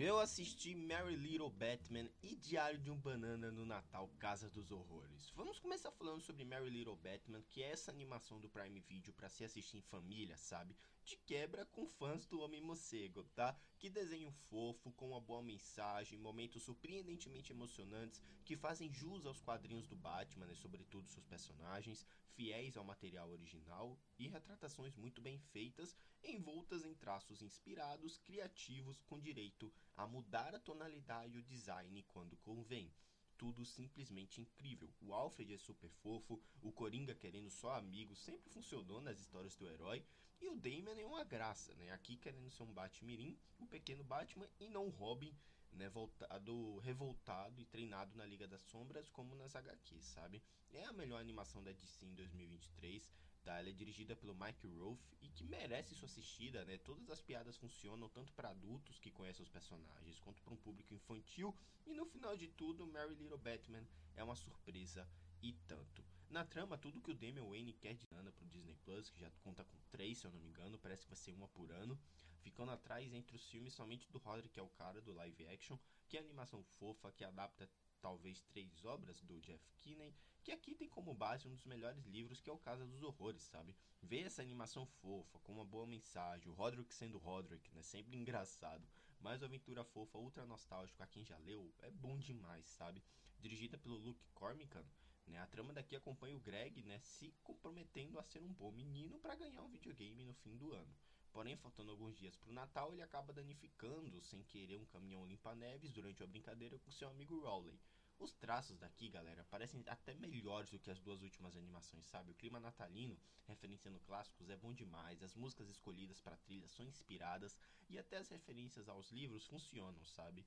Eu assisti Mary Little Batman e Diário de um Banana no Natal Casa dos Horrores. Vamos começar falando sobre Mary Little Batman, que é essa animação do Prime Video para se assistir em família, sabe? De quebra com fãs do Homem Morcego, tá? Que desenho fofo, com uma boa mensagem, momentos surpreendentemente emocionantes que fazem jus aos quadrinhos do Batman e sobretudo seus personagens, fiéis ao material original e retratações muito bem feitas, envoltas em traços inspirados, criativos, com direito a mudar a tonalidade e o design quando convém. Tudo simplesmente incrível. O Alfred é super fofo, o Coringa querendo só amigos sempre funcionou nas histórias do herói, e o Damian é uma graça, né? Aqui querendo ser um Batmirim, o pequeno Batman e não Robin, né? Voltado, revoltado e treinado na Liga das Sombras como nas HQs, sabe? É a melhor animação da DC em 2023 Ela é dirigida pelo Mike Roth e que merece sua assistida, né? Todas as piadas funcionam tanto para adultos que conhecem os personagens, quanto para um público infantil. E no final de tudo, Mary Little Batman é uma surpresa e tanto. Na trama, tudo que o Damian Wayne quer de Ana pro Disney Plus, que já conta com três, se eu não me engano, parece que vai ser uma por ano, ficando atrás entre os filmes somente do Roderick, que é o cara do live action, que é animação fofa que adapta talvez três obras do Jeff Kinney, que aqui tem como base um dos melhores livros que é o Casa dos Horrores, sabe? Ver essa animação fofa, com uma boa mensagem, o Roderick sendo Roderick, né? Sempre engraçado, mais uma aventura fofa, ultra nostálgica, a quem já leu, é bom demais, sabe? Dirigida pelo Luke Cormican, né? A trama daqui acompanha o Greg, né, se comprometendo a ser um bom menino para ganhar um videogame no fim do ano. Porém, faltando alguns dias para o Natal, ele acaba danificando sem querer um caminhão limpa-neves durante uma brincadeira com seu amigo Rowley. Os traços daqui, galera, parecem até melhores do que as duas últimas animações, sabe? O clima natalino, referenciando clássicos, é bom demais. As músicas escolhidas para trilha são inspiradas e até as referências aos livros funcionam, sabe?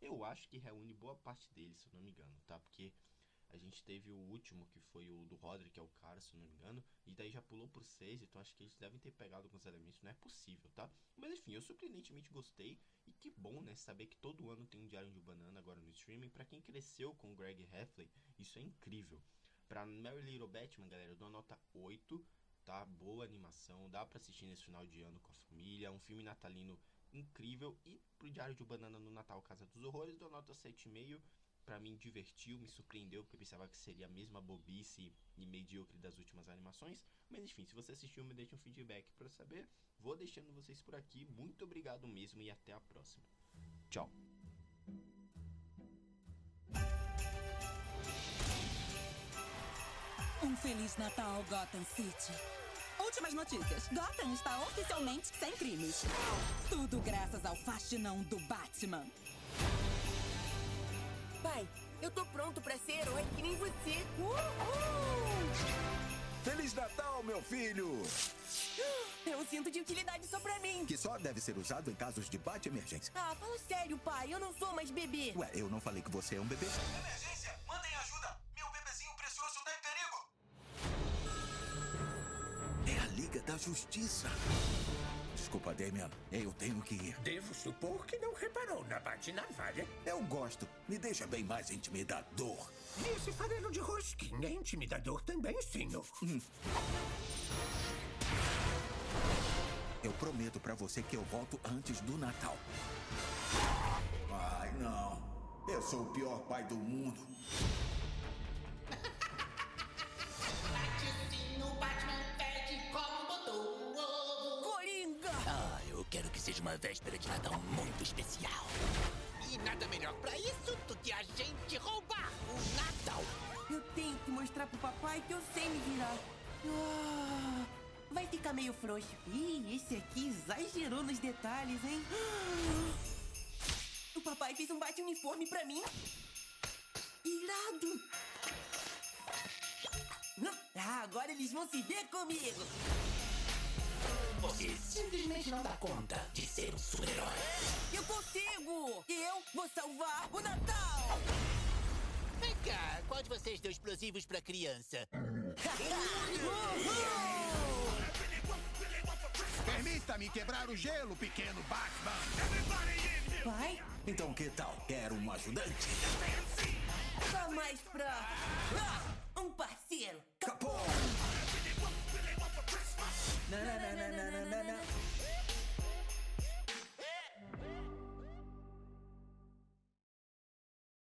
Eu acho que reúne boa parte deles, se eu não me engano, tá? Porque a gente teve o último, que foi o do Roderick, que é o cara, se não me engano. E daí já pulou por 6, então acho que eles devem ter pegado alguns elementos. Não é possível, tá? Mas enfim, eu surpreendentemente gostei. E que bom, né? Saber que todo ano tem um Diário de Banana agora no streaming. para quem cresceu com o Greg Heffley, isso é incrível. Pra Mary Little Batman, galera, eu dou a nota 8, tá? Boa animação, dá pra assistir nesse final de ano com a família. Um filme natalino incrível. E pro Diário de Banana no Natal Casa dos Horrores, dou a nota 7,5 para mim divertiu, me surpreendeu, porque eu pensava que seria a mesma bobice e medíocre das últimas animações. Mas enfim, se você assistiu, me deixe um feedback para saber. Vou deixando vocês por aqui. Muito obrigado mesmo e até a próxima. Tchau. Um Feliz Natal, Gotham City. Últimas notícias. Gotham está oficialmente sem crimes. Tudo graças ao fascinão do Batman. Pai, eu tô pronto pra ser herói que nem você. Uhul! Feliz Natal, meu filho! É um cinto de utilidade só pra mim. Que só deve ser usado em casos de bate-emergência. Ah, fala sério, pai. Eu não sou mais bebê. Ué, eu não falei que você é um bebê? Emergência! Mandem ajuda! Meu bebezinho precioso tá em perigo! É a Liga da Justiça. Desculpa, Damian. Eu tenho que ir. Devo supor que não reparou na bate-navalha. Eu gosto. Me deixa bem mais intimidador. Esse farelo de rosquinha é intimidador também, senhor. Hum. Eu prometo para você que eu volto antes do Natal. Ai, não. Eu sou o pior pai do mundo. Seja uma véspera de Natal muito especial. E nada melhor para isso do que a gente roubar o Natal. Eu tenho que mostrar pro papai que eu sei me virar. Ah, vai ficar meio frouxo. Ih, esse aqui exagerou nos detalhes, hein? O papai fez um bate-uniforme pra mim. Irado! Ah, agora eles vão se ver comigo. Você simplesmente não dá conta de ser um super-herói. Eu consigo! Eu vou salvar o Natal! Vem cá, qual de vocês deu explosivos pra criança? Permita-me quebrar o gelo, pequeno Batman! Pai? Então que tal? Quero um ajudante? Só mais pra... Ah, um par